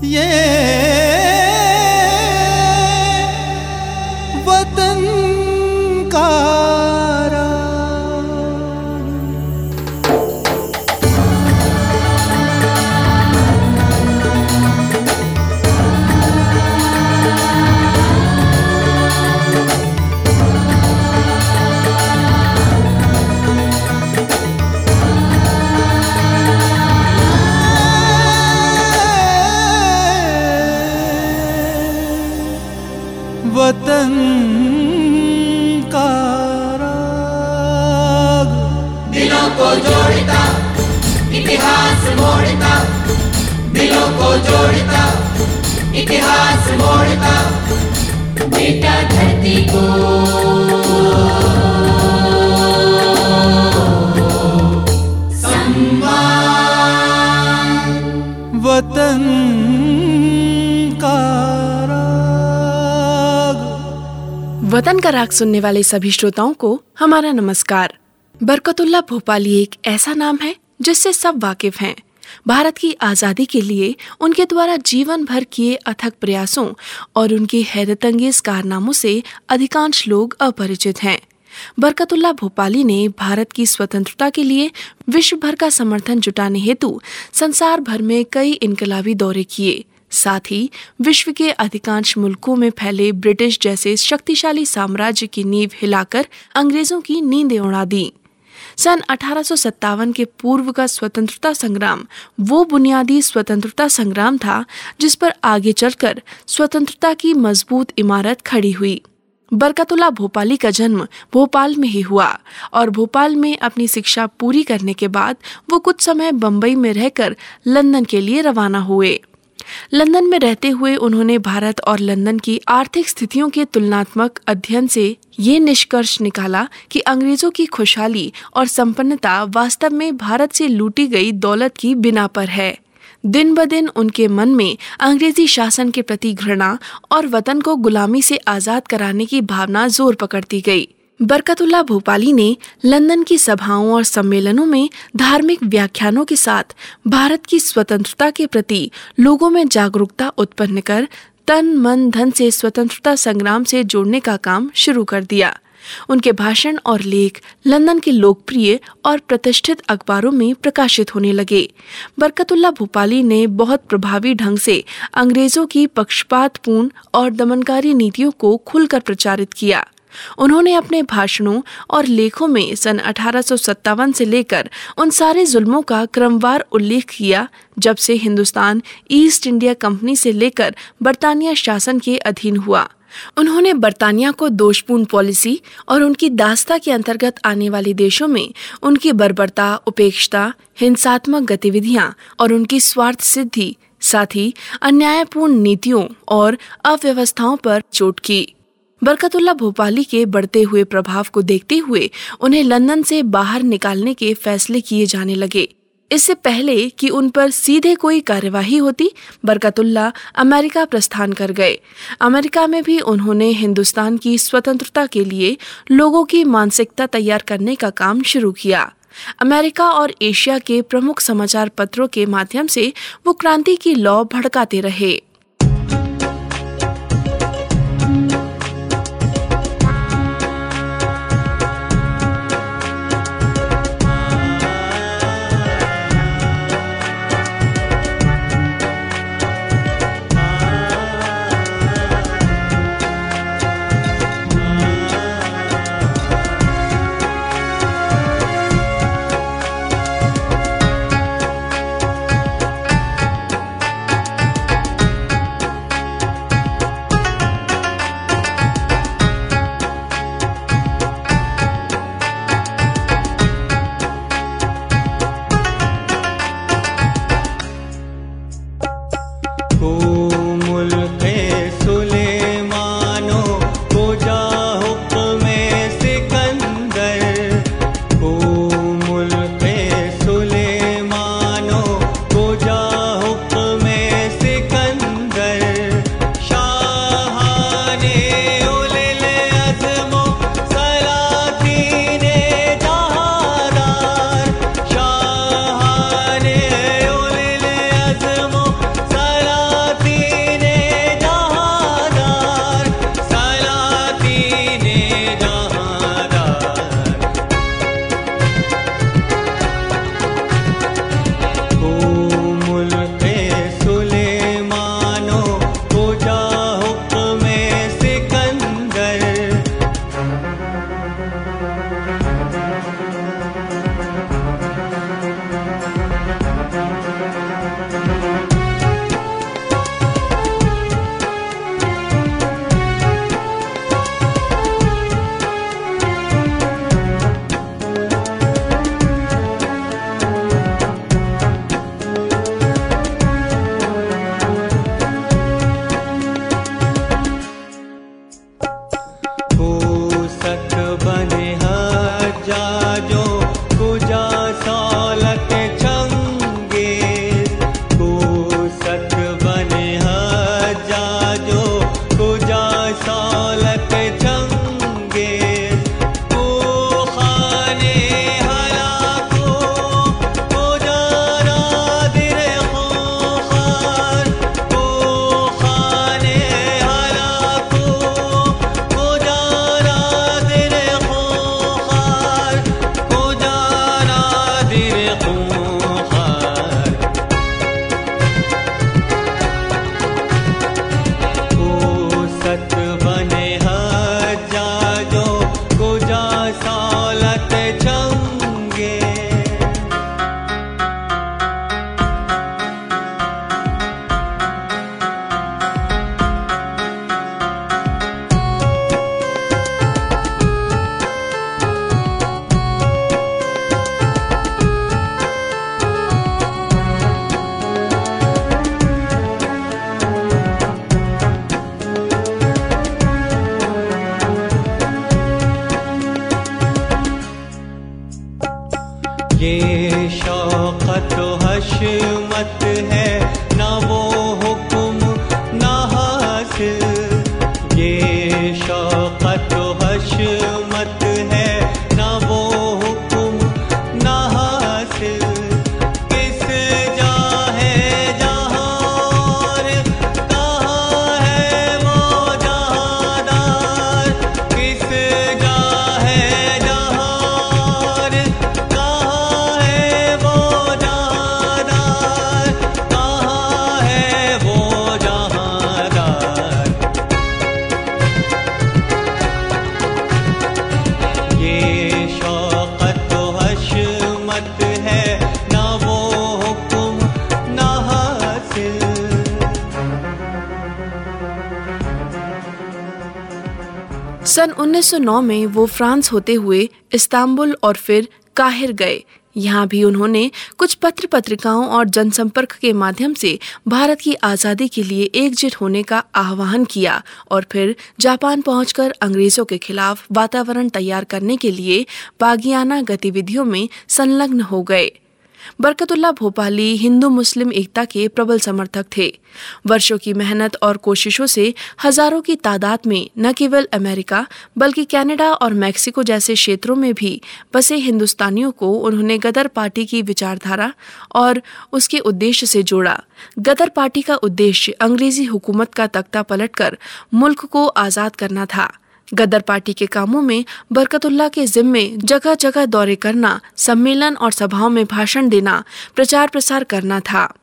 Yeah. वतन का राग सुनने वाले सभी श्रोताओं को हमारा नमस्कार। बरकतुल्ला भोपाली एक ऐसा नाम है, जिससे सब वाकिफ हैं। भारत की आज़ादी के लिए उनके द्वारा जीवन भर किए अथक प्रयासों और उनके हैरतंगेज कारनामों से अधिकांश लोग अपरिचित हैं। बरकतुल्ला भोपाली ने भारत की स्वतंत्रता के लिए विश्व भर का समर्थन जुटाने हेतु संसार भर में कई इनकलाबी दौरे किए। साथ ही विश्व के अधिकांश मुल्कों में फैले ब्रिटिश जैसे शक्तिशाली साम्राज्य की नींव हिलाकर अंग्रेज़ों की नींदें उड़ा दी। सन अठारह सौ सत्तावन के पूर्व का स्वतंत्रता संग्राम वो बुनियादी स्वतंत्रता संग्राम था जिस पर आगे चलकर स्वतंत्रता की मज़बूत इमारत खड़ी हुई। बरकतुल्ला भोपाली का जन्म भोपाल में ही हुआ और भोपाल में अपनी शिक्षा पूरी करने के बाद वो कुछ समय बम्बई में रहकर लंदन के लिए रवाना हुए। लंदन में रहते हुए उन्होंने भारत और लंदन की आर्थिक स्थितियों के तुलनात्मक अध्ययन से ये निष्कर्ष निकाला कि अंग्रेज़ों की खुशहाली और संपन्नता वास्तव में भारत से लूटी गई दौलत की बिना पर है। दिन ब दिन उनके मन में अंग्रेज़ी शासन के प्रति घृणा और वतन को गुलामी से आज़ाद कराने की भावना ज़ोर पकड़ती गई। बरकतुल्ला भोपाली ने लंदन की सभाओं और सम्मेलनों में धार्मिक व्याख्यानों के साथ भारत की स्वतंत्रता के प्रति लोगों में जागरूकता उत्पन्न कर तन, मन, धन से स्वतंत्रता संग्राम से जोड़ने का काम शुरू कर दिया। उनके भाषण और लेख लंदन के लोकप्रिय और प्रतिष्ठित अखबारों में प्रकाशित होने लगे। बरकतुल्ला भोपाली ने बहुत प्रभावी ढंग से अंग्रेज़ों की पक्षपातपूर्ण और दमनकारी नीतियों को खुलकर प्रचारित किया। उन्होंने अपने भाषणों और लेखों में सन अठारह से लेकर उन सारे जुल्मों का क्रमवार उल्लेख किया, जब से हिंदुस्तान ईस्ट इंडिया कंपनी से लेकर बरतानिया शासन के अधीन हुआ। उन्होंने बरतानिया को दोषपूर्ण पॉलिसी और उनकी दास्ता के अंतर्गत आने वाले देशों में उनकी बर्बरता, उपेक्षता, हिंसात्मक गतिविधियाँ और उनकी स्वार्थ सिद्धि, साथ ही अन्यायपूर्ण नीतियों और अव्यवस्थाओं पर चोट की। बरकतुल्ला भोपाली के बढ़ते हुए प्रभाव को देखते हुए उन्हें लंदन से बाहर निकालने के फैसले किए जाने लगे। इससे पहले कि उन पर सीधे कोई कार्यवाही होती बरकतुल्ला अमेरिका प्रस्थान कर गए। अमेरिका में भी उन्होंने हिंदुस्तान की स्वतंत्रता के लिए लोगों की मानसिकता तैयार करने का काम शुरू किया। अमेरिका और एशिया के प्रमुख समाचार पत्रों के माध्यम से वो क्रांति की लौ भड़काते रहे। yo 1909 में वो फ्रांस होते हुए इस्तांबुल और फिर काहिर गए। यहाँ भी उन्होंने कुछ पत्र पत्रिकाओं और जनसंपर्क के माध्यम से भारत की आज़ादी के लिए एकजुट होने का आह्वान किया और फिर जापान पहुंचकर अंग्रेज़ों के खिलाफ वातावरण तैयार करने के लिए बागियाना गतिविधियों में संलग्न हो गए। बरकतुल्ला भोपाली हिंदू मुस्लिम एकता के प्रबल समर्थक थे। वर्षों की मेहनत और कोशिशों से हज़ारों की तादाद में न केवल अमेरिका, बल्कि कनाडा और मैक्सिको जैसे क्षेत्रों में भी बसे हिंदुस्तानियों को उन्होंने गदर पार्टी की विचारधारा और उसके उद्देश्य से जोड़ा। गदर पार्टी का उद्देश्य अंग्रेज़ी हुकूमत का तख्ता पलटकर मुल्क को आज़ाद करना था। गदर पार्टी के कामों में बरकतुल्ला के जिम्मे जगह जगह दौरे करना, सम्मेलन और सभाओं में भाषण देना, प्रचार प्रसार करना था।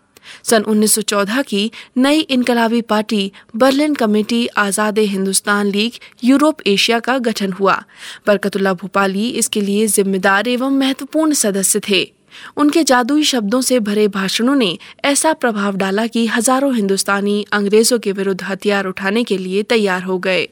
सन 1914 की नई इनकलाबी पार्टी बर्लिन कमेटी, आज़ाद हिंदुस्तान लीग, यूरोप एशिया का गठन हुआ। बरकतुल्ला भोपाली इसके लिए जिम्मेदार एवं महत्वपूर्ण सदस्य थे। उनके जादुई शब्दों से भरे भाषणों ने ऐसा प्रभाव डाला कि हज़ारों हिंदुस्तानी अंग्रेज़ों के विरुद्ध हथियार उठाने के लिए तैयार हो गए।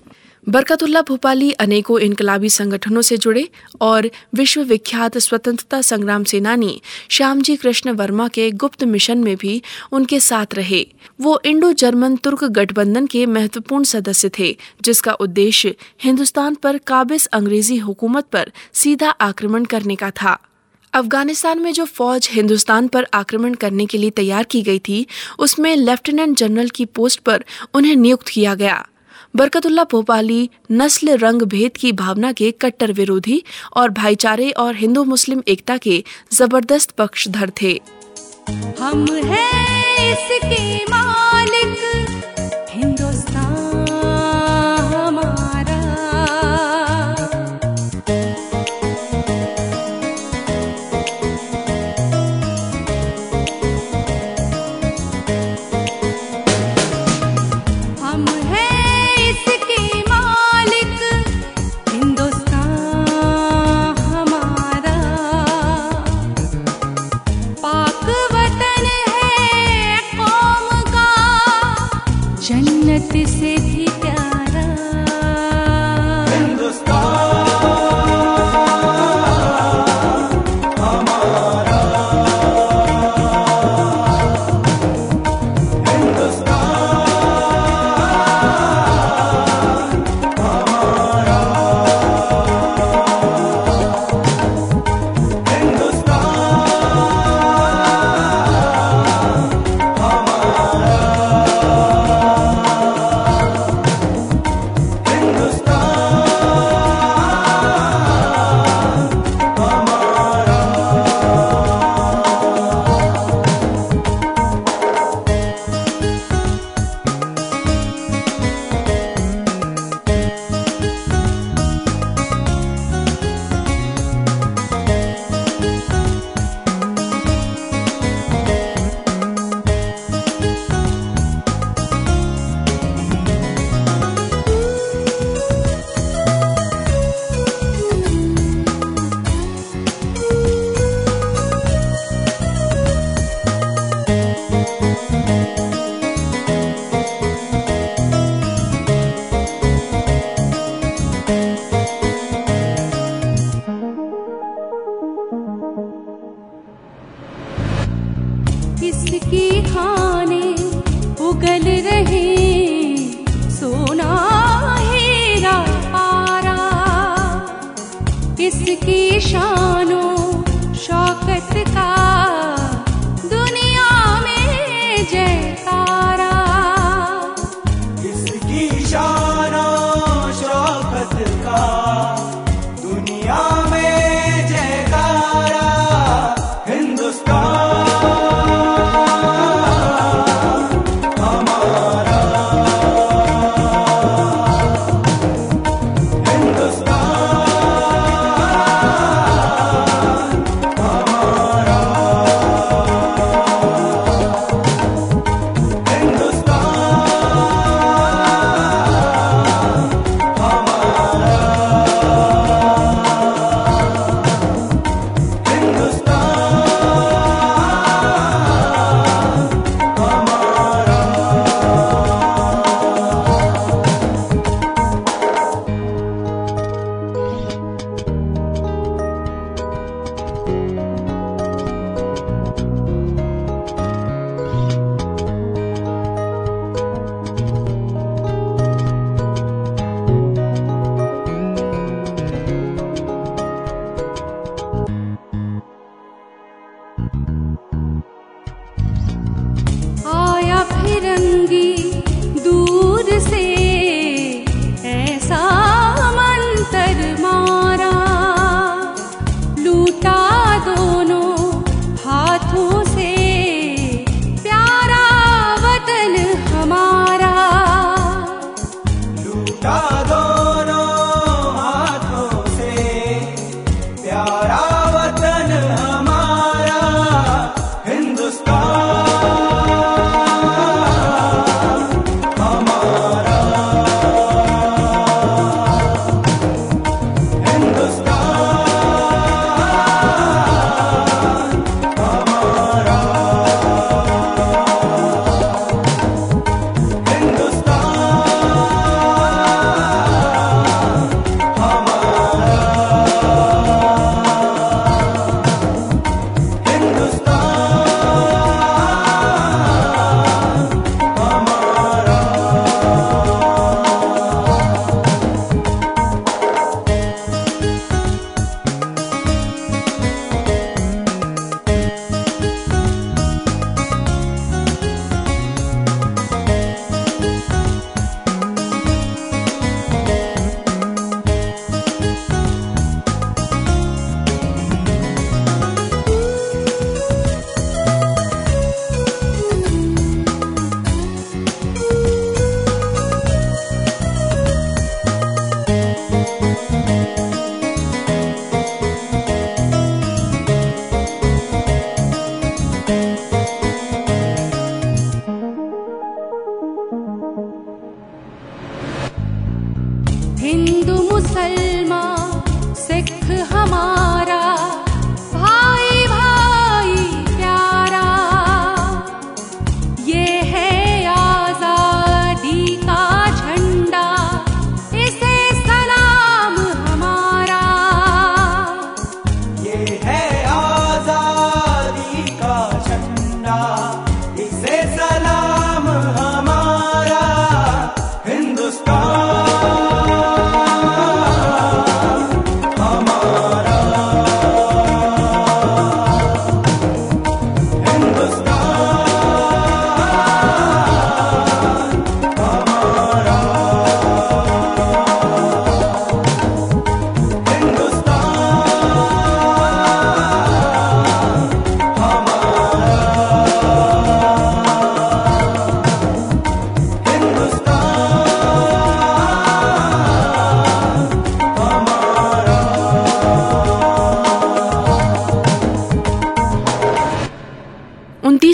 बरकतुल्ला भोपाली अनेकों इनकलाबी संगठनों से जुड़े और विश्व विख्यात स्वतंत्रता संग्राम सेनानी श्यामजी कृष्ण वर्मा के गुप्त मिशन में भी उनके साथ रहे। वो इंडो जर्मन तुर्क गठबंधन के महत्वपूर्ण सदस्य थे, जिसका उद्देश्य हिंदुस्तान पर काबिज अंग्रेज़ी हुकूमत पर सीधा आक्रमण करने का था। अफ़गानिस्तान में जो फौज हिंदुस्तान पर आक्रमण करने के लिए तैयार की गई थी, उसमें लेफ्टिनेंट जनरल की पोस्ट पर उन्हें नियुक्त किया गया। बरकतुल्ला भोपाली नस्ल रंग भेद की भावना के कट्टर विरोधी और भाईचारे और हिंदू मुस्लिम एकता के ज़बरदस्त पक्षधर थे। हम हैं इसके मालिक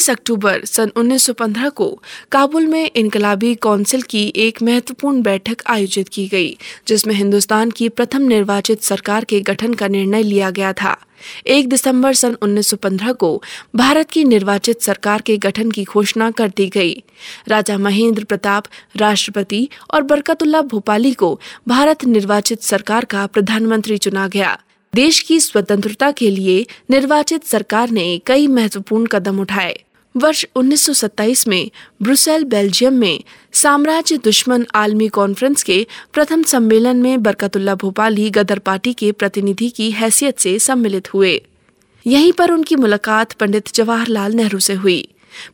26 अक्टूबर सन 1915 को काबुल में इनकलाबी कौंसिल की एक महत्वपूर्ण बैठक आयोजित की गई, जिसमें हिंदुस्तान की प्रथम निर्वाचित सरकार के गठन का निर्णय लिया गया था। एक दिसंबर सन 1915 को भारत की निर्वाचित सरकार के गठन की घोषणा कर दी गई। राजा महेंद्र प्रताप, राष्ट्रपति और बरकतुल्ला भोपाली को भारत निर्वाचित सरकार का प्रधानमंत्री चुना गया। देश की स्वतंत्रता के लिए निर्वाचित सरकार ने कई महत्वपूर्ण कदम उठाए। वर्ष 1927 में ब्रुसेल, बेल्जियम में साम्राज्य दुश्मन आलमी कॉन्फ्रेंस के प्रथम सम्मेलन में बरकतुल्ला भोपाली गदर पार्टी के प्रतिनिधि की हैसियत से सम्मिलित हुए। यहीं पर उनकी मुलाकात पंडित जवाहरलाल नेहरू से हुई।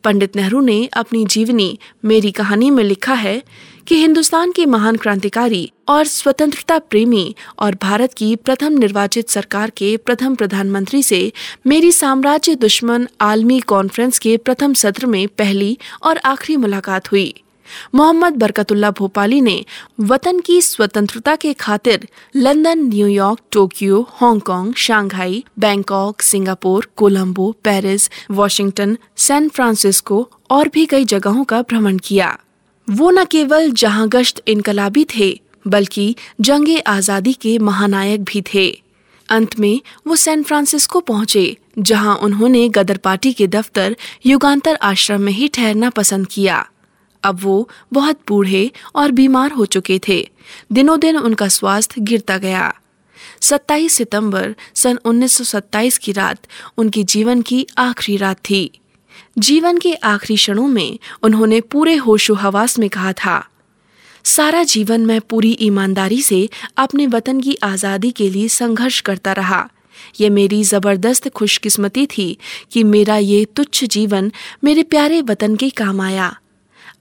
पंडित नेहरू ने अपनी जीवनी मेरी कहानी में लिखा है कि हिंदुस्तान के महान क्रांतिकारी और स्वतंत्रता प्रेमी और भारत की प्रथम निर्वाचित सरकार के प्रथम प्रधानमंत्री से मेरी साम्राज्य दुश्मन आलमी कॉन्फ्रेंस के प्रथम सत्र में पहली और आखिरी मुलाकात हुई। मोहम्मद बरकतुल्ला भोपाली ने वतन की स्वतंत्रता के खातिर London New York Tokyo, Hong Kong, Shanghai, Bangkok, Singapore, Colombo, Paris, Washington, San Francisco और भी कई जगहों का भ्रमण किया। वो न केवल जहाँ गश्त इनकलाबी थे, बल्कि जंगे आज़ादी के महानायक भी थे। अंत में वो सैन फ्रांसिस्को पहुँचे, जहाँ उन्होंने गदर पार्टी के दफ्तर युगांतर आश्रम में ही ठहरना पसंद किया। अब वो बहुत बूढ़े और बीमार हो चुके थे। दिनों दिन उनका स्वास्थ्य गिरता गया। 27 सितंबर सन 1927 की रात उनकी जीवन की आखिरी रात थी। जीवन के आखिरी क्षणों में उन्होंने पूरे होशो हवास में कहा था, सारा जीवन मैं पूरी ईमानदारी से अपने वतन की आज़ादी के लिए संघर्ष करता रहा। यह मेरी ज़बरदस्त खुशकिस्मती थी कि मेरा ये तुच्छ जीवन मेरे प्यारे वतन के काम आया।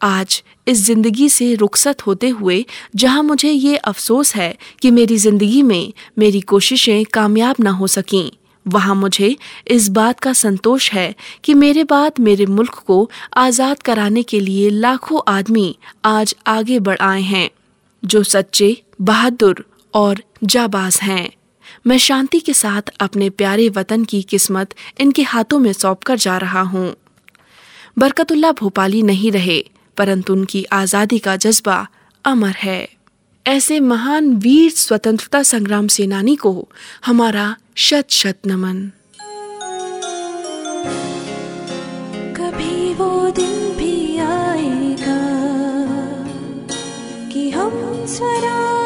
आज इस ज़िंदगी से रुखसत होते हुए जहाँ मुझे ये अफसोस है कि मेरी ज़िंदगी में मेरी कोशिशें कामयाब न हो सकीं वहाँ मुझे इस बात का संतोष है कि मेरे बाद मेरे मुल्क को आज़ाद कराने के लिए लाखों आदमी आज आगे बढ़ आए हैं, जो सच्चे, बहादुर और जाबाज हैं। मैं शांति के साथ अपने प्यारे वतन की किस्मत इनके हाथों में सौंप कर जा रहा हूँ। बरकतुल्ला भोपाली नहीं रहे, परंतु उनकी आज़ादी का जज्बा अमर है। ऐसे महान वीर स्वतंत्रता संग्राम सेनानी को हमारा शत शत नमन। कभी वो दिन भी आएगा कि हम स्वराज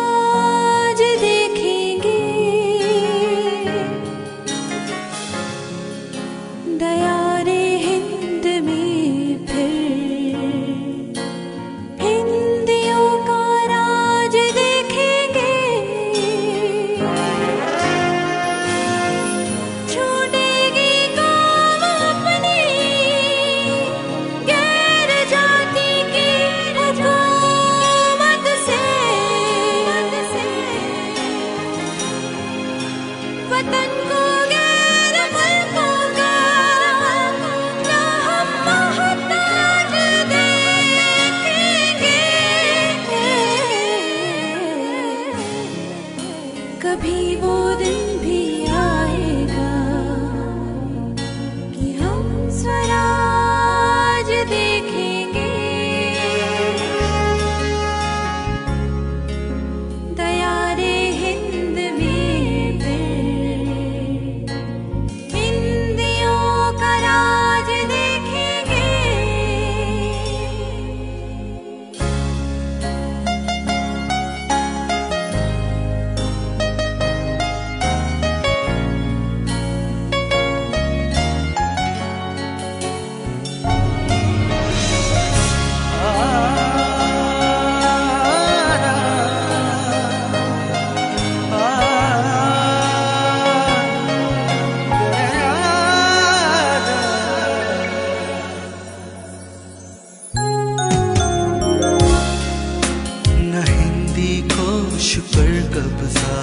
कोश पर कब्जा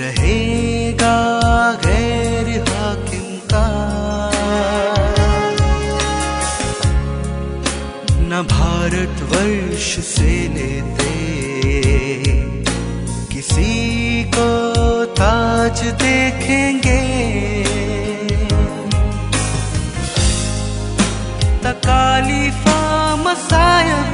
रहेगा गैर हाकिम का न भारतवर्ष से लेते, किसी को ताज देखेंगे। तकालीफा मसायब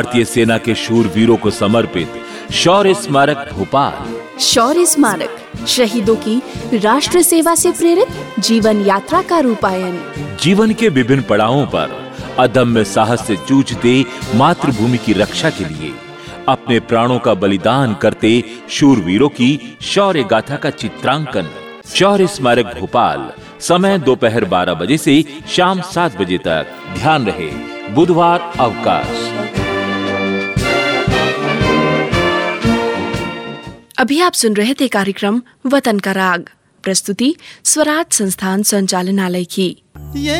भारतीय सेना के शूर वीरों को समर्पित शौर्य स्मारक भोपाल। शौर्य स्मारक शहीदों की राष्ट्र सेवा से प्रेरित जीवन यात्रा का रूपायन। जीवन के विभिन्न पड़ावों पर अदम्य साहस से जूझते मातृभूमि की रक्षा के लिए अपने प्राणों का बलिदान करते शूरवीरों की शौर्य गाथा का चित्रांकन। शौर्य स्मारक भोपाल समय दोपहर 12 बजे से शाम 7 बजे तक। ध्यान रहे बुधवार अवकाश। अभी आप सुन रहे थे कार्यक्रम वतन का राग। प्रस्तुति स्वराज संस्थान संचालनालय की। ये